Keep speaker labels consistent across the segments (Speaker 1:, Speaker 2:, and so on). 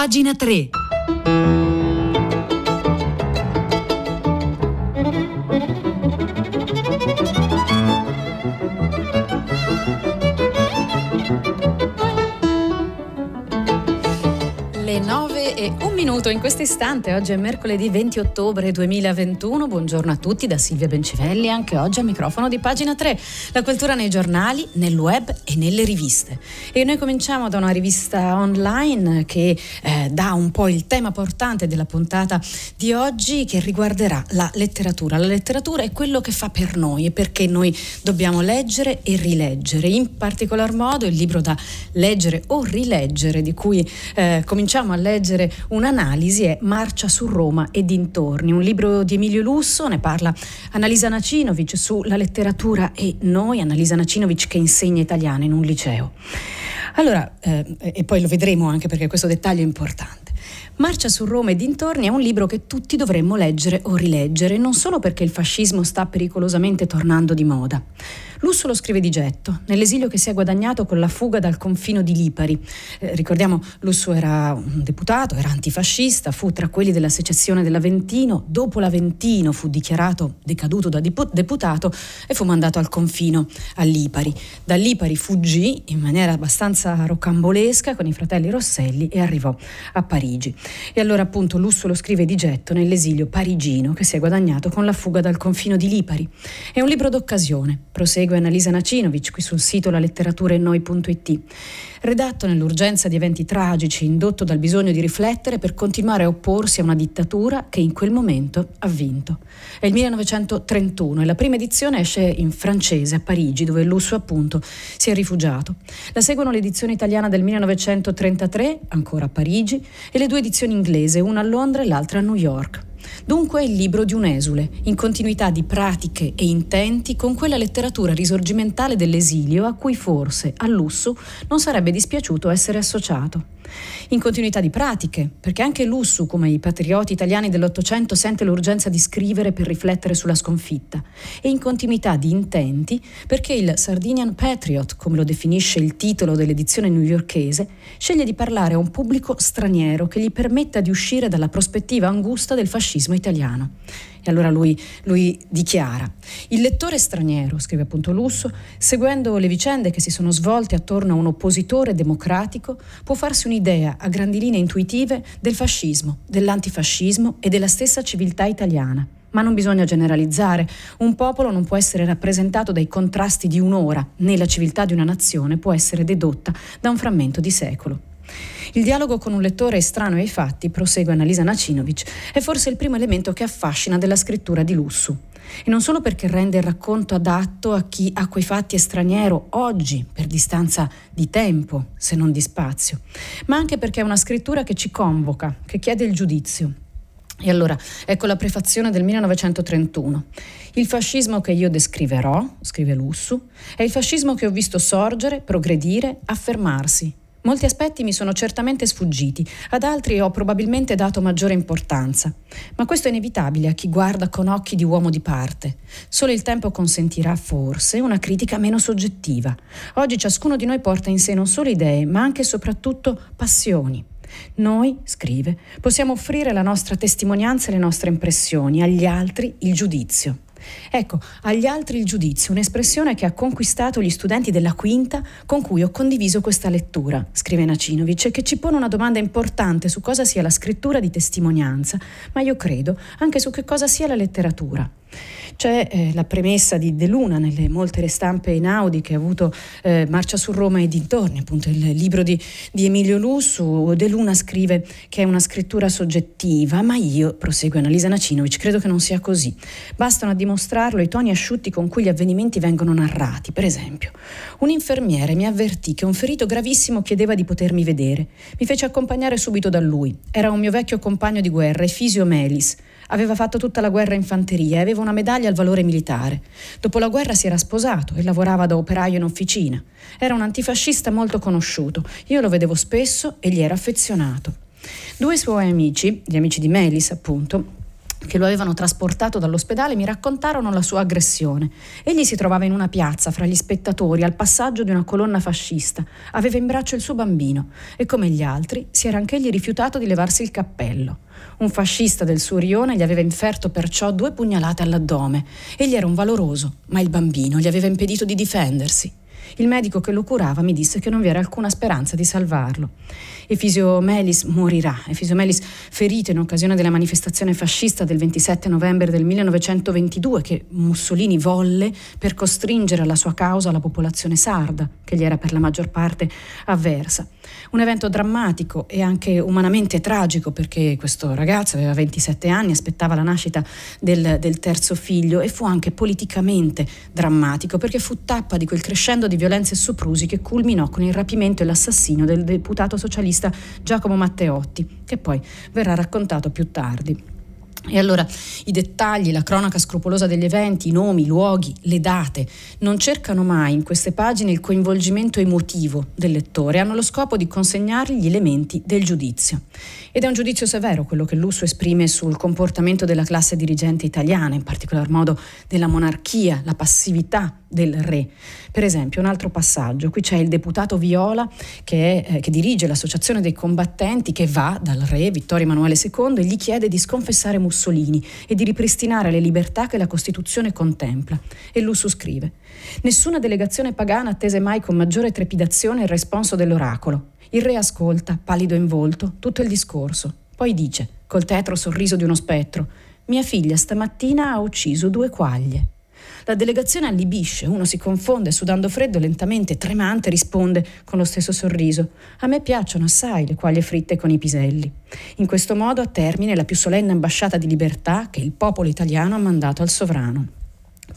Speaker 1: Pagina 3.
Speaker 2: Minuto in questo istante. Oggi è mercoledì 20 ottobre 2021. Buongiorno a tutti da Silvia Bencivelli, anche oggi al microfono di pagina 3. La cultura nei giornali, nel web e nelle riviste. E noi cominciamo da una rivista online che eh, dà un po' il tema portante della puntata di oggi che riguarderà la letteratura. La letteratura è quello che fa per noi e perché noi dobbiamo leggere e rileggere. In particolar modo il libro da leggere o rileggere di cui eh, cominciamo a leggere un'analisi è Marcia su Roma e dintorni, un libro di Emilio Lusso, ne parla Annalisa Nacinovic sulla letteratura e noi, Annalisa Nacinovic che insegna italiano in un liceo. Allora, eh, e poi lo vedremo anche perché questo dettaglio è importante. Marcia su Roma e dintorni è un libro che tutti dovremmo leggere o rileggere, non solo perché il fascismo sta pericolosamente tornando di moda. Lusso lo scrive di getto, nell'esilio che si è guadagnato con la fuga dal confino di Lipari. Eh, ricordiamo, Lusso era un deputato, era antifascista, fu tra quelli della secessione dell'Aventino, dopo l'Aventino fu dichiarato decaduto da deputato e fu mandato al confino a Lipari. Da Lipari fuggì in maniera abbastanza rocambolesca con i fratelli Rosselli e arrivò a Parigi. E allora appunto Lusso lo scrive di getto nell'esilio parigino che si è guadagnato con la fuga dal confino di Lipari. È un libro d'occasione, prosegue Annalisa Nacinovic qui sul sito laletteratura.noi.it redatto nell'urgenza di eventi tragici, indotto dal bisogno di riflettere per continuare a opporsi a una dittatura che in quel momento ha vinto. È il 1931 e la prima edizione esce in francese a Parigi, dove Lusso appunto si è rifugiato. La seguono l'edizione italiana del 1933, ancora a Parigi, e le due edizioni inglesi, una a Londra e l'altra a New York. Dunque è il libro di un esule, in continuità di pratiche e intenti con quella letteratura risorgimentale dell'esilio a cui forse, a Lusso, non sarebbe dispiaciuto essere associato. In continuità di pratiche, perché anche Lussu, come i patrioti italiani dell'Ottocento, sente l'urgenza di scrivere per riflettere sulla sconfitta, e in continuità di intenti, perché il Sardinian Patriot, come lo definisce il titolo dell'edizione newyorkese, sceglie di parlare a un pubblico straniero che gli permetta di uscire dalla prospettiva angusta del fascismo italiano. E allora lui, lui, dichiara, il lettore straniero, scrive appunto Lusso, seguendo le vicende che si sono svolte attorno a un oppositore democratico, può farsi un'idea a grandi linee intuitive del fascismo, dell'antifascismo e della stessa civiltà italiana. Ma non bisogna generalizzare. Un popolo non può essere rappresentato dai contrasti di un'ora, né la civiltà di una nazione può essere dedotta da un frammento di secolo. Il dialogo con un lettore estraneo ai fatti, prosegue Annalisa Nacinovic, è forse il primo elemento che affascina della scrittura di Lussu. E non solo perché rende il racconto adatto a chi a quei fatti è straniero oggi, per distanza di tempo, se non di spazio, ma anche perché è una scrittura che ci convoca, che chiede il giudizio. E allora, ecco la prefazione del 1931. Il fascismo che io descriverò, scrive Lussu, è il fascismo che ho visto sorgere, progredire, affermarsi, Molti aspetti mi sono certamente sfuggiti, ad altri ho probabilmente dato maggiore importanza, ma questo è inevitabile a chi guarda con occhi di uomo di parte. Solo il tempo consentirà forse una critica meno soggettiva. Oggi ciascuno di noi porta in sé non solo idee, ma anche e soprattutto passioni. Noi, scrive, possiamo offrire la nostra testimonianza e le nostre impressioni, agli altri il giudizio. Ecco, agli altri il giudizio, un'espressione che ha conquistato gli studenti della quinta con cui ho condiviso questa lettura, scrive Nacinovic, e che ci pone una domanda importante su cosa sia la scrittura di testimonianza, ma io credo anche su che cosa sia la letteratura. C'è eh, la premessa di De Luna nelle molte restampe in Audi che ha avuto eh, Marcia su Roma e dintorni, appunto il libro di, di, Emilio Lussu. De Luna scrive che è una scrittura soggettiva, ma io, prosegue Annalisa Nacinovic, credo che non sia così. Bastano a dimostrarlo i toni asciutti con cui gli avvenimenti vengono narrati. Per esempio, un infermiere mi avvertì che un ferito gravissimo chiedeva di potermi vedere. Mi fece accompagnare subito da lui. Era un mio vecchio compagno di guerra, Efisio Melis. Aveva fatto tutta la guerra in fanteria e aveva una medaglia al valore militare. Dopo la guerra si era sposato e lavorava da operaio in officina. Era un antifascista molto conosciuto. Io lo vedevo spesso e gli era affezionato. Due suoi amici, gli amici di Melis appunto, che lo avevano trasportato dall'ospedale mi raccontarono la sua aggressione. Egli si trovava in una piazza fra gli spettatori al passaggio di una colonna fascista. Aveva in braccio il suo bambino e come gli altri si era anch'egli rifiutato di levarsi il cappello. Un fascista del suo rione gli aveva inferto perciò due pugnalate all'addome. Egli era un valoroso, ma il bambino gli aveva impedito di difendersi. Il medico che lo curava mi disse che non vi era alcuna speranza di salvarlo. Efisio Melis morirà. Efisio Melis ferito in occasione della manifestazione fascista del 27 novembre del 1922 che Mussolini volle per costringere alla sua causa la popolazione sarda, che gli era per la maggior parte avversa. Un evento drammatico e anche umanamente tragico perché questo ragazzo aveva 27 anni, aspettava la nascita del, del terzo figlio e fu anche politicamente drammatico perché fu tappa di quel crescendo di violenze e soprusi che culminò con il rapimento e l'assassinio del deputato socialista Giacomo Matteotti, che poi verrà raccontato più tardi. E allora i dettagli, la cronaca scrupolosa degli eventi, i nomi, i luoghi, le date, non cercano mai in queste pagine il coinvolgimento emotivo del lettore, hanno lo scopo di consegnargli gli elementi del giudizio. Ed è un giudizio severo quello che Lusso esprime sul comportamento della classe dirigente italiana, in particolar modo della monarchia, la passività del re. Per esempio, un altro passaggio, qui c'è il deputato Viola che, è, eh, che, dirige l'associazione dei combattenti che va dal re Vittorio Emanuele II e gli chiede di sconfessare Mussolini e di ripristinare le libertà che la Costituzione contempla. E Lussu scrive: Nessuna delegazione pagana attese mai con maggiore trepidazione il responso dell'oracolo. Il re ascolta, pallido in volto, tutto il discorso. Poi dice, col tetro sorriso di uno spettro: Mia figlia stamattina ha ucciso due quaglie. La delegazione allibisce, uno si confonde, sudando freddo, lentamente, tremante, risponde con lo stesso sorriso. A me piacciono assai le quaglie fritte con i piselli. In questo modo ha termine la più solenne ambasciata di libertà che il popolo italiano ha mandato al sovrano.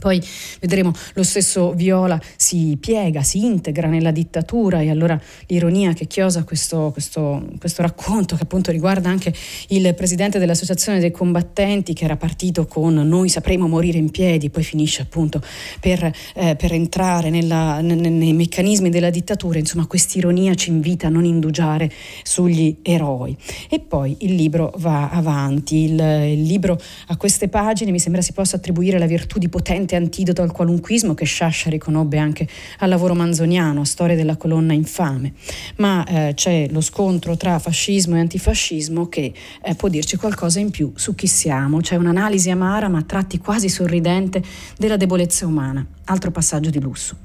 Speaker 2: Poi vedremo lo stesso Viola si piega, si integra nella dittatura e allora l'ironia che chiosa questo, questo, questo racconto che appunto riguarda anche il presidente dell'associazione dei combattenti che era partito con noi sapremo morire in piedi, poi finisce appunto per, eh, per entrare nella, nei, nei meccanismi della dittatura, insomma quest'ironia ci invita a non indugiare sugli eroi. E poi il libro va avanti, il, il libro a queste pagine mi sembra si possa attribuire la virtù di potente potente antidoto al qualunquismo che Sciascia riconobbe anche al lavoro manzoniano, storia della colonna infame. Ma eh, c'è lo scontro tra fascismo e antifascismo che eh, può dirci qualcosa in più su chi siamo. C'è un'analisi amara ma a tratti quasi sorridente della debolezza umana. Altro passaggio di lusso.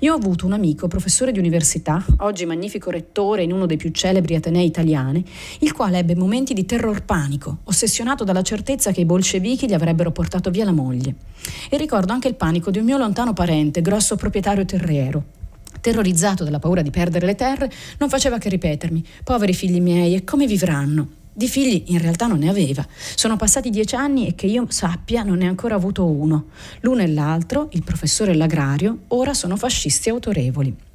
Speaker 2: Io ho avuto un amico, professore di università, oggi magnifico rettore in uno dei più celebri atenei italiani, il quale ebbe momenti di terror panico, ossessionato dalla certezza che i bolscevichi gli avrebbero portato via la moglie. E ricordo anche il panico di un mio lontano parente, grosso proprietario terriero, terrorizzato dalla paura di perdere le terre, non faceva che ripetermi: Poveri figli miei, e come vivranno? Di figli in realtà non ne aveva. Sono passati dieci anni e che io sappia non ne ha ancora avuto uno. L'uno e l'altro, il professore e l'agrario, ora sono fascisti autorevoli.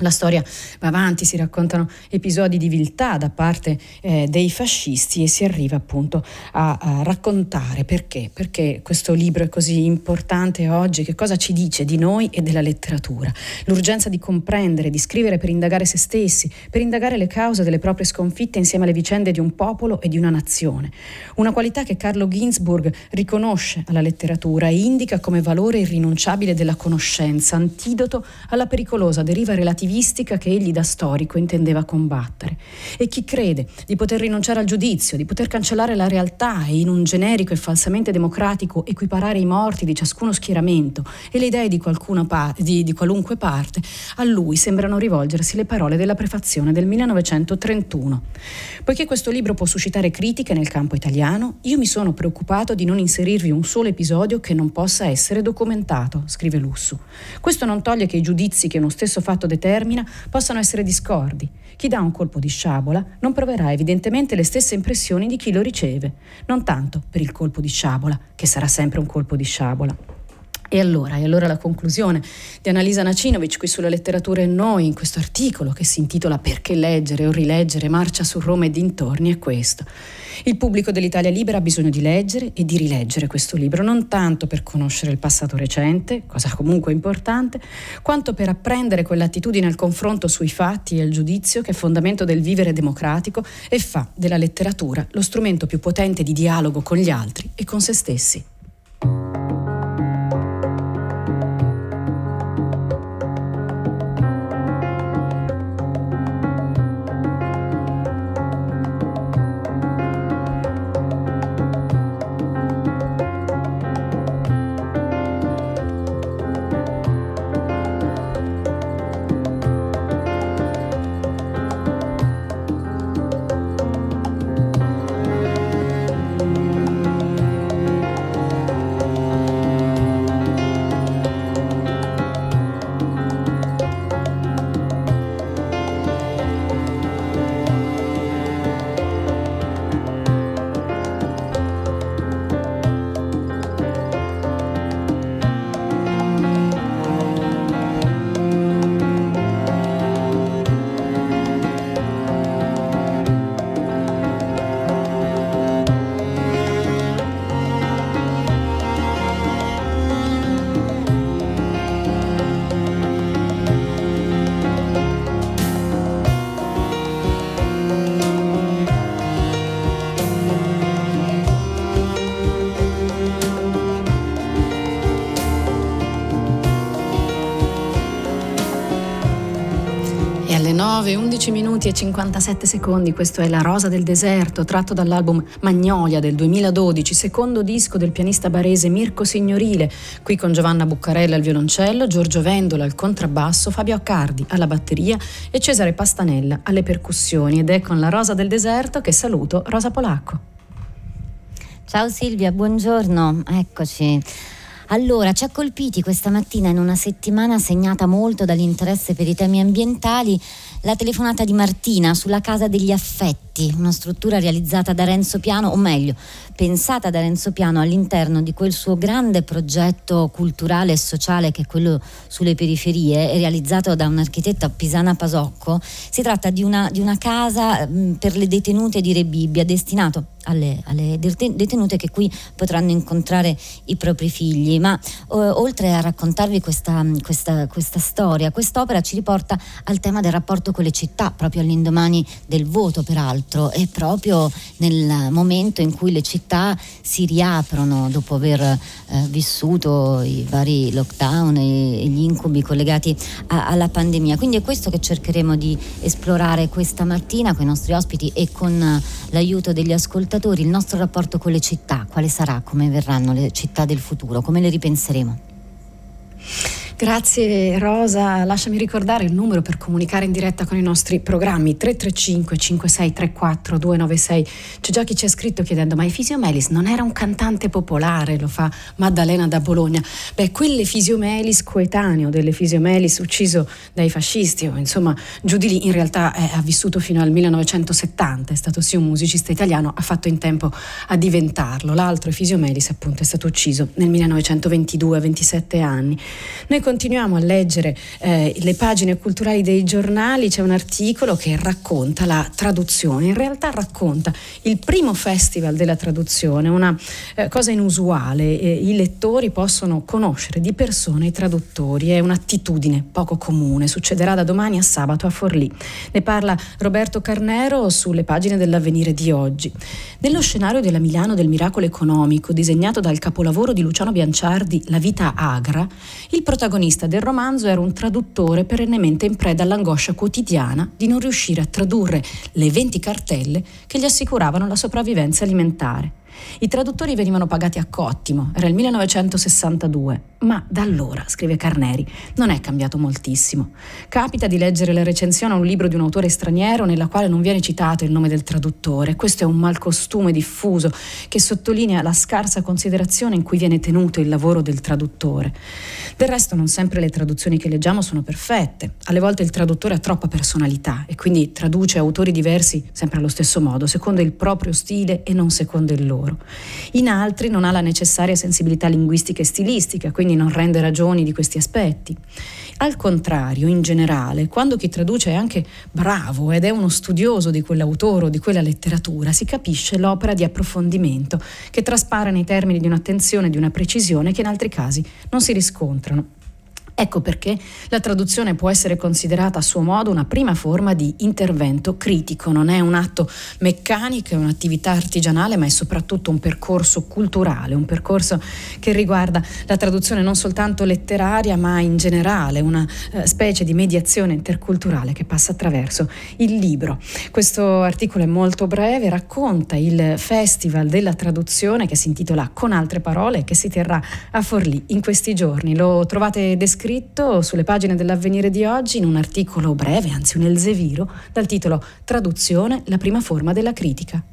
Speaker 2: La storia va avanti, si raccontano episodi di viltà da parte eh, dei fascisti e si arriva appunto a, a, raccontare perché, perché questo libro è così importante oggi, che cosa ci dice di noi e della letteratura. L'urgenza di comprendere, di scrivere per indagare se stessi, per indagare le cause delle proprie sconfitte insieme alle vicende di un popolo e di una nazione. Una qualità che Carlo Ginzburg riconosce alla letteratura e indica come valore irrinunciabile della conoscenza, antidoto alla pericolosa deriva relativa relativistica che egli da storico intendeva combattere. E chi crede di poter rinunciare al giudizio, di poter cancellare la realtà e in un generico e falsamente democratico equiparare i morti di ciascuno schieramento e le idee di, pa- di, di qualunque parte, a lui sembrano rivolgersi le parole della prefazione del 1931. Poiché questo libro può suscitare critiche nel campo italiano, io mi sono preoccupato di non inserirvi un solo episodio che non possa essere documentato, scrive Lussu. Questo non toglie che i giudizi che uno stesso fatto determina determina possano essere discordi. Chi dà un colpo di sciabola non proverà evidentemente le stesse impressioni di chi lo riceve, non tanto per il colpo di sciabola, che sarà sempre un colpo di sciabola. E allora, e allora la conclusione di Annalisa Nacinovic qui sulla letteratura e noi, in questo articolo che si intitola Perché leggere o rileggere marcia su Roma e dintorni, è questo. Il pubblico dell'Italia Libera ha bisogno di leggere e di rileggere questo libro, non tanto per conoscere il passato recente, cosa comunque importante, quanto per apprendere quell'attitudine al confronto sui fatti e al giudizio che è fondamento del vivere democratico e fa della letteratura lo strumento più potente di dialogo con gli altri e con se stessi. 9, 11 minuti e 57 secondi. Questo è La Rosa del Deserto, tratto dall'album Magnolia del 2012, secondo disco del pianista barese Mirko Signorile, qui con Giovanna Buccarella al violoncello, Giorgio Vendola al contrabbasso, Fabio Accardi alla batteria e Cesare Pastanella alle percussioni. Ed è con La Rosa del Deserto che saluto Rosa Polacco.
Speaker 1: Ciao Silvia, buongiorno, eccoci. Allora, ci ha colpiti questa mattina in una settimana segnata molto dall'interesse per i temi ambientali la telefonata di Martina sulla Casa degli Affetti, una struttura realizzata da Renzo Piano, o meglio, pensata da Renzo Piano all'interno di quel suo grande progetto culturale e sociale che è quello sulle periferie, realizzato da un'architetta Pisana Pasocco. Si tratta di una, di una casa mh, per le detenute di Rebibbia, destinato alle, alle, detenute che qui potranno incontrare i propri figli. Ma o, oltre a raccontarvi questa, questa, questa storia, quest'opera ci riporta al tema del rapporto con le città, proprio all'indomani del voto peraltro, e proprio nel momento in cui le città si riaprono dopo aver eh, vissuto i vari lockdown e, e gli incubi collegati a, alla pandemia. Quindi è questo che cercheremo di esplorare questa mattina con i nostri ospiti e con l'aiuto degli ascoltatori ascoltatori il nostro rapporto con le città, quale sarà, come verranno le città del futuro, come le ripenseremo.
Speaker 2: Grazie Rosa, lasciami ricordare il numero per comunicare in diretta con i nostri programmi 335 5634 296. C'è già chi ci ha scritto chiedendo ma Efisio Melis non era un cantante popolare, lo fa Maddalena da Bologna. Beh, quell'Efisio Melis coetaneo dell'Efisio Melis ucciso dai fascisti, o insomma giù di lì in realtà è, ha vissuto fino al 1970, è stato sì un musicista italiano, ha fatto in tempo a diventarlo. L'altro Efisio Melis appunto è stato ucciso nel 1922 a 27 anni. Noi continuiamo a leggere eh, le pagine culturali dei giornali, c'è un articolo che racconta la traduzione, in realtà racconta il primo festival della traduzione, una eh, cosa inusuale, eh, i lettori possono conoscere di persona i traduttori, è un'attitudine poco comune, succederà da domani a sabato a Forlì. Ne parla Roberto Carnero sulle pagine dell'avvenire di oggi. Nello scenario della Milano del miracolo economico, disegnato dal capolavoro di Luciano Bianciardi La vita agra, il protagonista protagonista del romanzo era un traduttore perennemente in preda all'angoscia quotidiana di non riuscire a tradurre le 20 cartelle che gli assicuravano la sopravvivenza alimentare. I traduttori venivano pagati a cottimo, era il 1962, ma da allora, scrive Carneri, non è cambiato moltissimo. Capita di leggere la recensione a un libro di un autore straniero nella quale non viene citato il nome del traduttore. Questo è un malcostume diffuso che sottolinea la scarsa considerazione in cui viene tenuto il lavoro del traduttore. Del resto non sempre le traduzioni che leggiamo sono perfette. Alle volte il traduttore ha troppa personalità e quindi traduce autori diversi sempre allo stesso modo, secondo il proprio stile e non secondo il loro. Lavoro. In altri non ha la necessaria sensibilità linguistica e stilistica, quindi non rende ragioni di questi aspetti. Al contrario, in generale, quando chi traduce è anche bravo ed è uno studioso di quell'autore o di quella letteratura, si capisce l'opera di approfondimento che traspare nei termini di un'attenzione e di una precisione che in altri casi non si riscontrano. Ecco perché la traduzione può essere considerata a suo modo una prima forma di intervento critico, non è un atto meccanico, è un'attività artigianale, ma è soprattutto un percorso culturale, un percorso che riguarda la traduzione non soltanto letteraria, ma in generale, una eh, specie di mediazione interculturale che passa attraverso il libro. Questo articolo è molto breve, racconta il Festival della traduzione che si intitola Con altre parole che si terrà a Forlì in questi giorni. Lo trovate descritto scritto sulle pagine dell'avvenire di oggi in un articolo breve, anzi un elzeviro, dal titolo Traduzione, la prima forma della critica.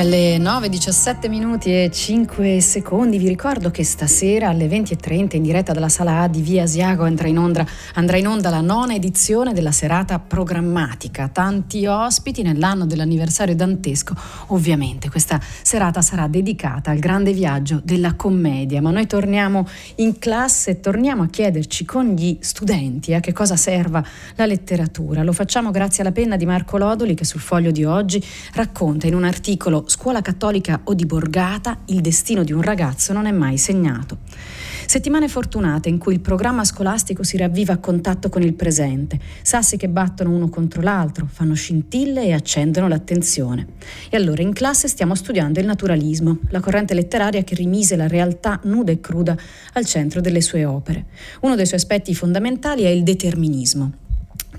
Speaker 2: Alle 9, 17 minuti e 5 secondi vi ricordo che stasera alle 20.30 in diretta dalla sala A di Via Asiago andrà in, onda, andrà in onda la nona edizione della serata programmatica. Tanti ospiti nell'anno dell'anniversario dantesco. Ovviamente questa serata sarà dedicata al grande viaggio della commedia, ma noi torniamo in classe e torniamo a chiederci con gli studenti a che cosa serva la letteratura. Lo facciamo grazie alla penna di Marco Lodoli che sul foglio di oggi racconta in un articolo scuola cattolica o di borgata, il destino di un ragazzo non è mai segnato. Settimane fortunate in cui il programma scolastico si ravviva a contatto con il presente, sassi che battono uno contro l'altro, fanno scintille e accendono l'attenzione. E allora in classe stiamo studiando il naturalismo, la corrente letteraria che rimise la realtà nuda e cruda al centro delle sue opere. Uno dei suoi aspetti fondamentali è il determinismo.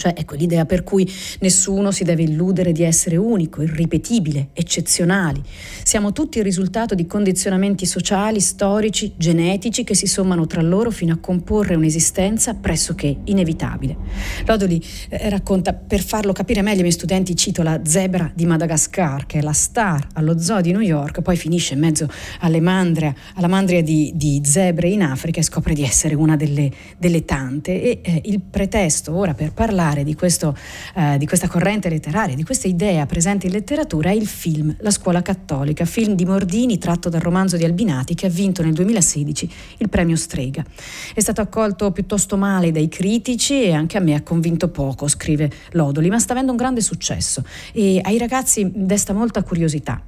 Speaker 2: Cioè, ecco l'idea per cui nessuno si deve illudere di essere unico, irripetibile, eccezionali. Siamo tutti il risultato di condizionamenti sociali, storici, genetici che si sommano tra loro fino a comporre un'esistenza pressoché inevitabile. Lodoli eh, racconta, per farlo capire meglio ai miei studenti, cito la zebra di Madagascar, che è la star allo zoo di New York, poi finisce in mezzo mandria, alla mandria di, di zebre in Africa e scopre di essere una delle, delle tante. E eh, il pretesto ora per parlare parlare di, questo, eh, di questa corrente letteraria, di questa idea presente in letteratura è il film La scuola cattolica, film di Mordini tratto dal romanzo di Albinati che ha vinto nel 2016 il premio Strega. È stato accolto piuttosto male dai critici e anche a me ha convinto poco, scrive Lodoli, ma sta avendo un grande successo e ai ragazzi desta molta curiosità.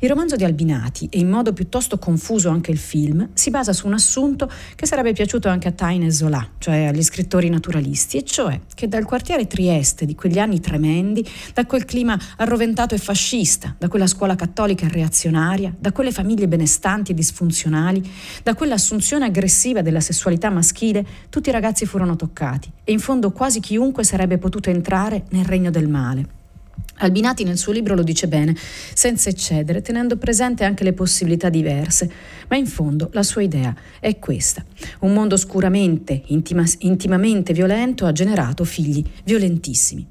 Speaker 2: Il romanzo di Albinati e in modo piuttosto confuso anche il film si basa su un assunto che sarebbe piaciuto anche a Taine Zola, cioè agli scrittori naturalisti, e cioè che dal quartiere Trieste di quegli anni tremendi, da quel clima arroventato e fascista, da quella scuola cattolica reazionaria, da quelle famiglie benestanti e disfunzionali, da quell'assunzione aggressiva della sessualità maschile, tutti i ragazzi furono toccati e in fondo quasi chiunque sarebbe potuto entrare nel regno del male. Albinati nel suo libro lo dice bene, senza eccedere, tenendo presente anche le possibilità diverse, ma in fondo la sua idea è questa. Un mondo scuramente, intima, intimamente violento ha generato figli violentissimi.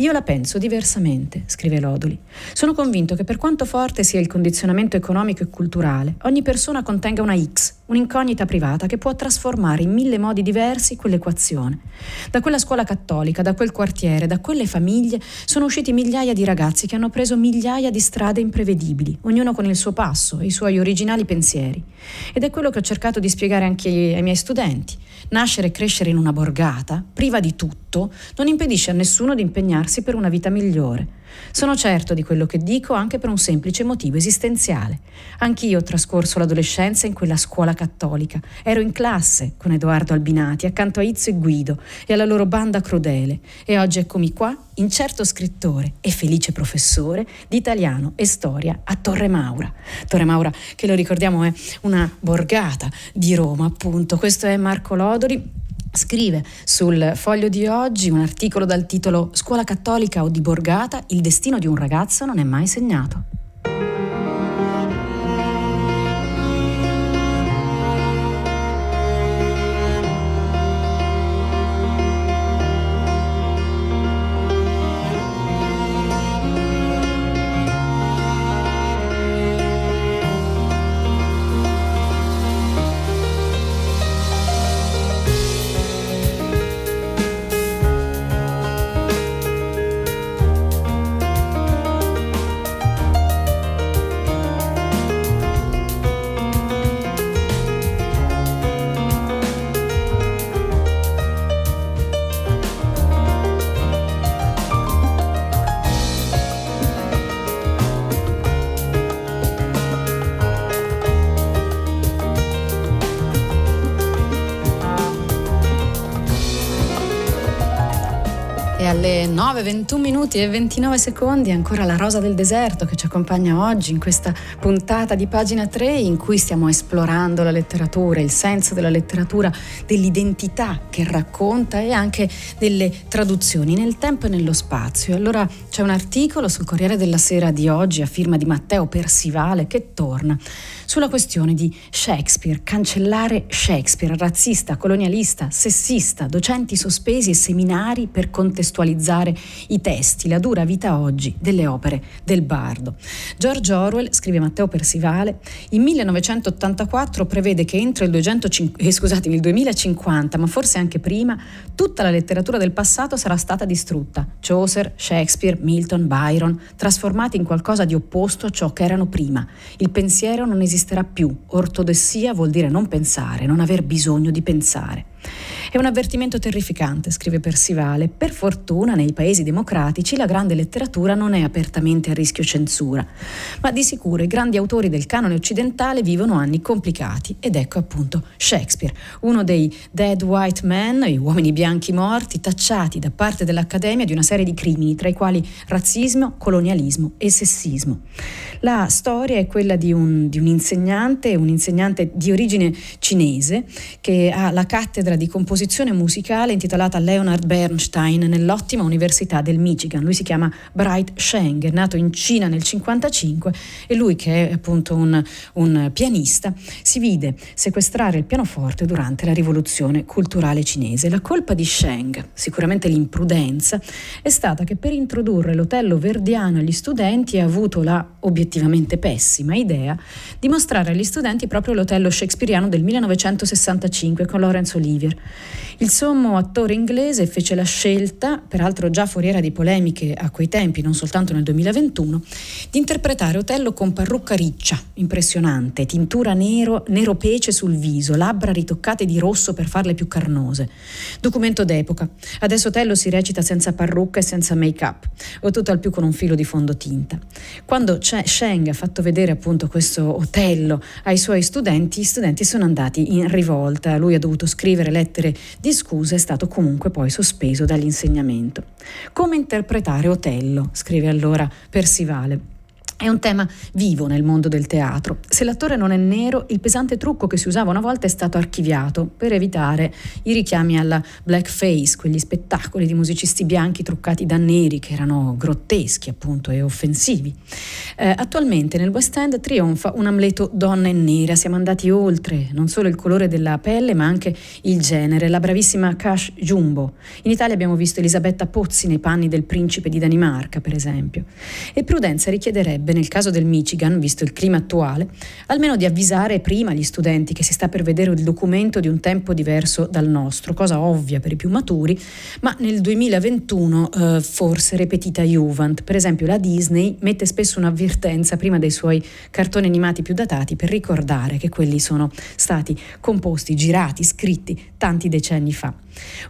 Speaker 2: Io la penso diversamente, scrive Lodoli. Sono convinto che per quanto forte sia il condizionamento economico e culturale, ogni persona contenga una X, un'incognita privata che può trasformare in mille modi diversi quell'equazione. Da quella scuola cattolica, da quel quartiere, da quelle famiglie sono usciti migliaia di ragazzi che hanno preso migliaia di strade imprevedibili, ognuno con il suo passo e i suoi originali pensieri. Ed è quello che ho cercato di spiegare anche ai miei studenti. Nascere e crescere in una borgata, priva di tutto, non impedisce a nessuno di impegnarsi impegnarsi per una vita migliore. Sono certo di quello che dico anche per un semplice motivo esistenziale. Anch'io ho trascorso l'adolescenza in quella scuola cattolica. Ero in classe con Edoardo Albinati accanto a Izzo e Guido e alla loro banda crudele e oggi eccomi qua, incerto scrittore e felice professore di italiano e storia a Torre Maura. Torre Maura, che lo ricordiamo, è una borgata di Roma, appunto. Questo è Marco Lodori scrive sul foglio di oggi un articolo dal titolo Scuola cattolica o di borgata, il destino di un ragazzo non è mai segnato. Alle 9, 21 minuti e 29 secondi ancora la rosa del deserto che ci accompagna oggi in questa puntata di pagina 3 in cui stiamo esplorando la letteratura, il senso della letteratura, dell'identità che racconta e anche delle traduzioni nel tempo e nello spazio. Allora c'è un articolo sul Corriere della Sera di oggi a firma di Matteo Persivale che torna sulla questione di Shakespeare, cancellare Shakespeare, razzista, colonialista, sessista, docenti sospesi e seminari per contestualizzare i testi, la dura vita oggi delle opere del bardo. George Orwell, scrive Matteo Persivale, in 1984 prevede che entro il, 205, eh, scusatemi, il 2050, ma forse anche prima, tutta la letteratura del passato sarà stata distrutta. Chaucer, Shakespeare, Milton, Byron, trasformati in qualcosa di opposto a ciò che erano prima. Il pensiero non esiste esisterà più. Ortodossia vuol dire non pensare, non aver bisogno di pensare. È un avvertimento terrificante, scrive Persivale. Per fortuna nei paesi democratici la grande letteratura non è apertamente a rischio censura, ma di sicuro i grandi autori del canone occidentale vivono anni complicati ed ecco appunto Shakespeare, uno dei dead white men, gli uomini bianchi morti, tacciati da parte dell'Accademia di una serie di crimini, tra i quali razzismo, colonialismo e sessismo. La storia è quella di un, di un insegnante, un insegnante di origine cinese che ha la cattedra di composizione musicale intitolata Leonard Bernstein nell'ottima Università del Michigan. Lui si chiama Bright Sheng, è nato in Cina nel 1955 e lui che è appunto un, un pianista si vide sequestrare il pianoforte durante la rivoluzione culturale cinese. La colpa di Sheng, sicuramente l'imprudenza, è stata che per introdurre l'Otello verdiano agli studenti ha avuto la obiettivamente pessima idea di mostrare agli studenti proprio l'Otello shakespeariano del 1965 con Laurence Olivier. Il sommo attore inglese fece la scelta, peraltro già foriera di polemiche a quei tempi, non soltanto nel 2021, di interpretare Otello con parrucca riccia, impressionante, tintura nero, nero pece sul viso, labbra ritoccate di rosso per farle più carnose. Documento d'epoca. Adesso Otello si recita senza parrucca e senza make-up, o tutto al più con un filo di fondotinta. Quando Sheng ha fatto vedere appunto questo Otello ai suoi studenti, gli studenti sono andati in rivolta. Lui ha dovuto scrivere lettere di scusa è stato comunque poi sospeso dall'insegnamento. Come interpretare Otello? scrive allora Persivale. È un tema vivo nel mondo del teatro. Se l'attore non è nero, il pesante trucco che si usava una volta è stato archiviato per evitare i richiami alla blackface, quegli spettacoli di musicisti bianchi truccati da neri che erano grotteschi appunto e offensivi. Eh, attualmente nel West End trionfa un Amleto donna e nera, siamo andati oltre non solo il colore della pelle ma anche il genere, la bravissima Cash Jumbo. In Italia abbiamo visto Elisabetta Pozzi nei panni del principe di Danimarca per esempio. E Prudenza richiederebbe bisognerebbe, nel caso del Michigan, visto il clima attuale, almeno di avvisare prima gli studenti che si sta per vedere il documento di un tempo diverso dal nostro, cosa ovvia per i più maturi, ma nel 2021 eh, forse repetita Juvent. Per esempio la Disney mette spesso un'avvertenza prima dei suoi cartoni animati più datati per ricordare che quelli sono stati composti, girati, scritti tanti decenni fa.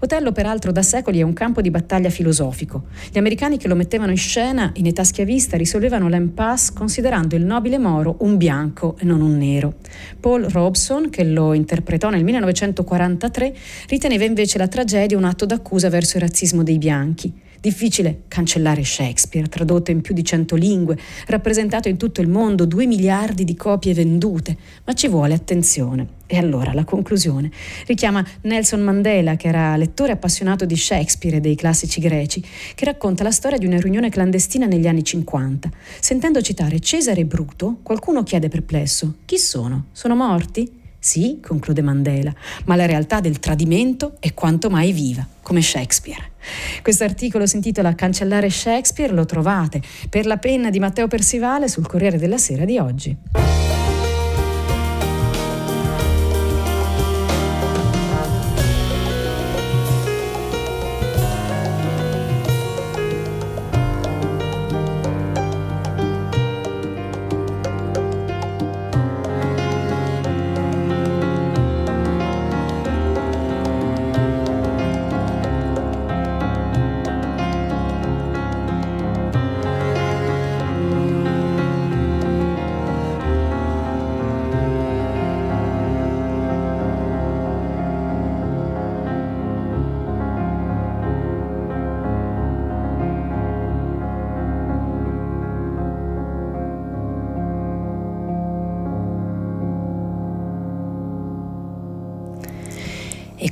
Speaker 2: Otello peraltro da secoli è un campo di battaglia filosofico. Gli americani che lo mettevano in scena in età schiavista risolvevano l'impasse considerando il nobile Moro un bianco e non un nero. Paul Robson, che lo interpretò nel 1943, riteneva invece la tragedia un atto d'accusa verso il razzismo dei bianchi. Difficile cancellare Shakespeare, tradotto in più di cento lingue, rappresentato in tutto il mondo, due miliardi di copie vendute, ma ci vuole attenzione. E allora la conclusione richiama Nelson Mandela, che era lettore appassionato di Shakespeare e dei classici greci, che racconta la storia di una riunione clandestina negli anni 50. Sentendo citare Cesare e Bruto, qualcuno chiede perplesso: Chi sono? Sono morti? Sì, conclude Mandela, ma la realtà del tradimento è quanto mai viva, come Shakespeare. Questo articolo si intitola Cancellare Shakespeare, lo trovate per la penna di Matteo Persivale sul Corriere della Sera di oggi.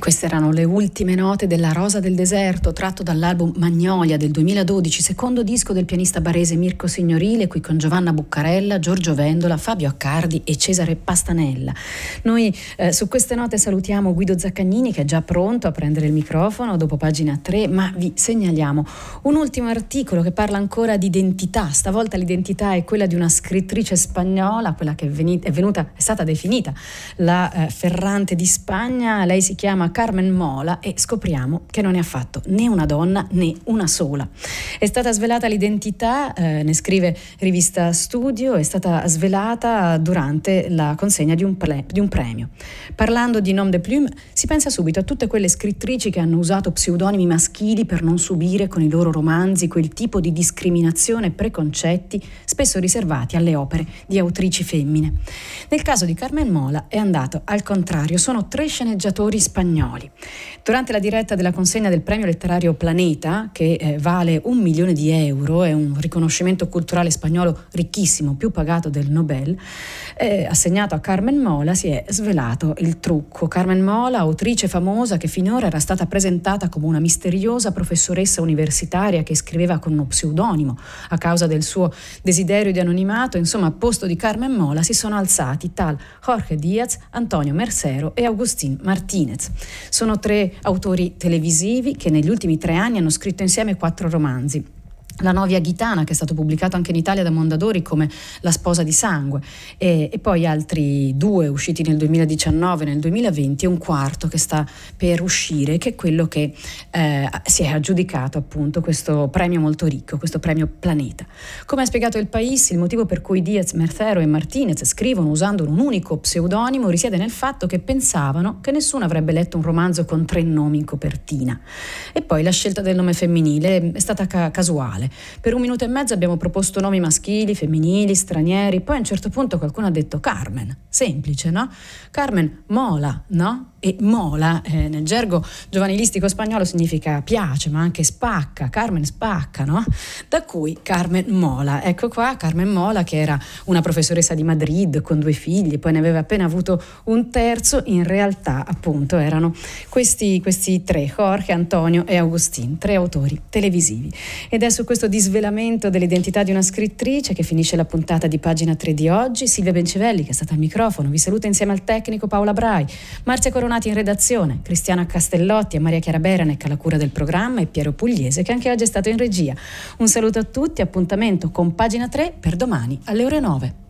Speaker 2: Queste erano le ultime note della Rosa del Deserto, tratto dall'album Magnolia del 2012, secondo disco del pianista barese Mirko Signorile, qui con Giovanna Buccarella, Giorgio Vendola, Fabio Accardi e Cesare Pastanella. Noi eh, su queste note salutiamo Guido Zaccagnini che è già pronto a prendere il microfono dopo pagina 3, ma vi segnaliamo un ultimo articolo che parla ancora di identità. Stavolta l'identità è quella di una scrittrice spagnola, quella che è, venuta, è, stata definita la eh, Ferrante di Spagna. Lei si chiama Carmen Mola e scopriamo che non è affatto né una donna né una sola. È stata svelata l'identità, eh, ne scrive rivista Studio, è stata svelata durante la consegna di un, ple- di un premio. Parlando di nom de plume si pensa subito a tutte quelle scrittrici che hanno usato pseudonimi maschili per non subire con i loro romanzi quel tipo di discriminazione e preconcetti spesso riservati alle opere di autrici femmine. Nel caso di Carmen Mola è andato al contrario, sono tre sceneggiatori spagnoli spagnoli. Durante la diretta della consegna del premio letterario Planeta, che eh, vale un milione di euro, è un riconoscimento culturale spagnolo ricchissimo, più pagato del Nobel, eh, assegnato a Carmen Mola, si è svelato il trucco. Carmen Mola, autrice famosa che finora era stata presentata come una misteriosa professoressa universitaria che scriveva con uno pseudonimo a causa del suo desiderio di anonimato, insomma, a posto di Carmen Mola si sono alzati tal Jorge Diaz, Antonio Mercero e Agustín Martinez. Sono tre autori televisivi che negli ultimi tre anni hanno scritto insieme quattro romanzi. La Novia Ghitana, che è stato pubblicato anche in Italia da Mondadori come La sposa di sangue, e, e, poi altri due usciti nel 2019 e nel 2020 e un quarto che sta per uscire, che è quello che eh, si è aggiudicato appunto questo premio molto ricco, questo premio Planeta. Come ha spiegato il País, il motivo per cui Diaz, Mercero e Martinez scrivono usando un unico pseudonimo risiede nel fatto che pensavano che nessuno avrebbe letto un romanzo con tre nomi in copertina. E poi la scelta del nome femminile è stata ca- casuale femminile. Per un minuto e mezzo abbiamo proposto nomi maschili, femminili, stranieri, poi a un certo punto qualcuno ha detto Carmen, semplice, no? Carmen mola, no? E mola eh, nel gergo giovanilistico spagnolo significa piace, ma anche spacca, Carmen spacca, no? Da cui Carmen Mola. Ecco qua Carmen Mola che era una professoressa di Madrid con due figli, poi ne aveva appena avuto un terzo, in realtà appunto erano questi, questi tre, Jorge, Antonio e Agustin, tre autori televisivi. Ed è su questo questo disvelamento dell'identità di una scrittrice che finisce la puntata di pagina 3 di oggi. Silvia Bencivelli che è stata al microfono, vi saluta insieme al tecnico Paola Brai, Marzia Coronati in redazione, Cristiana Castellotti e Maria Chiara Beranec alla cura del programma e Piero Pugliese che anche oggi è stato in regia. Un saluto a tutti, appuntamento con pagina 3 per domani alle ore 9.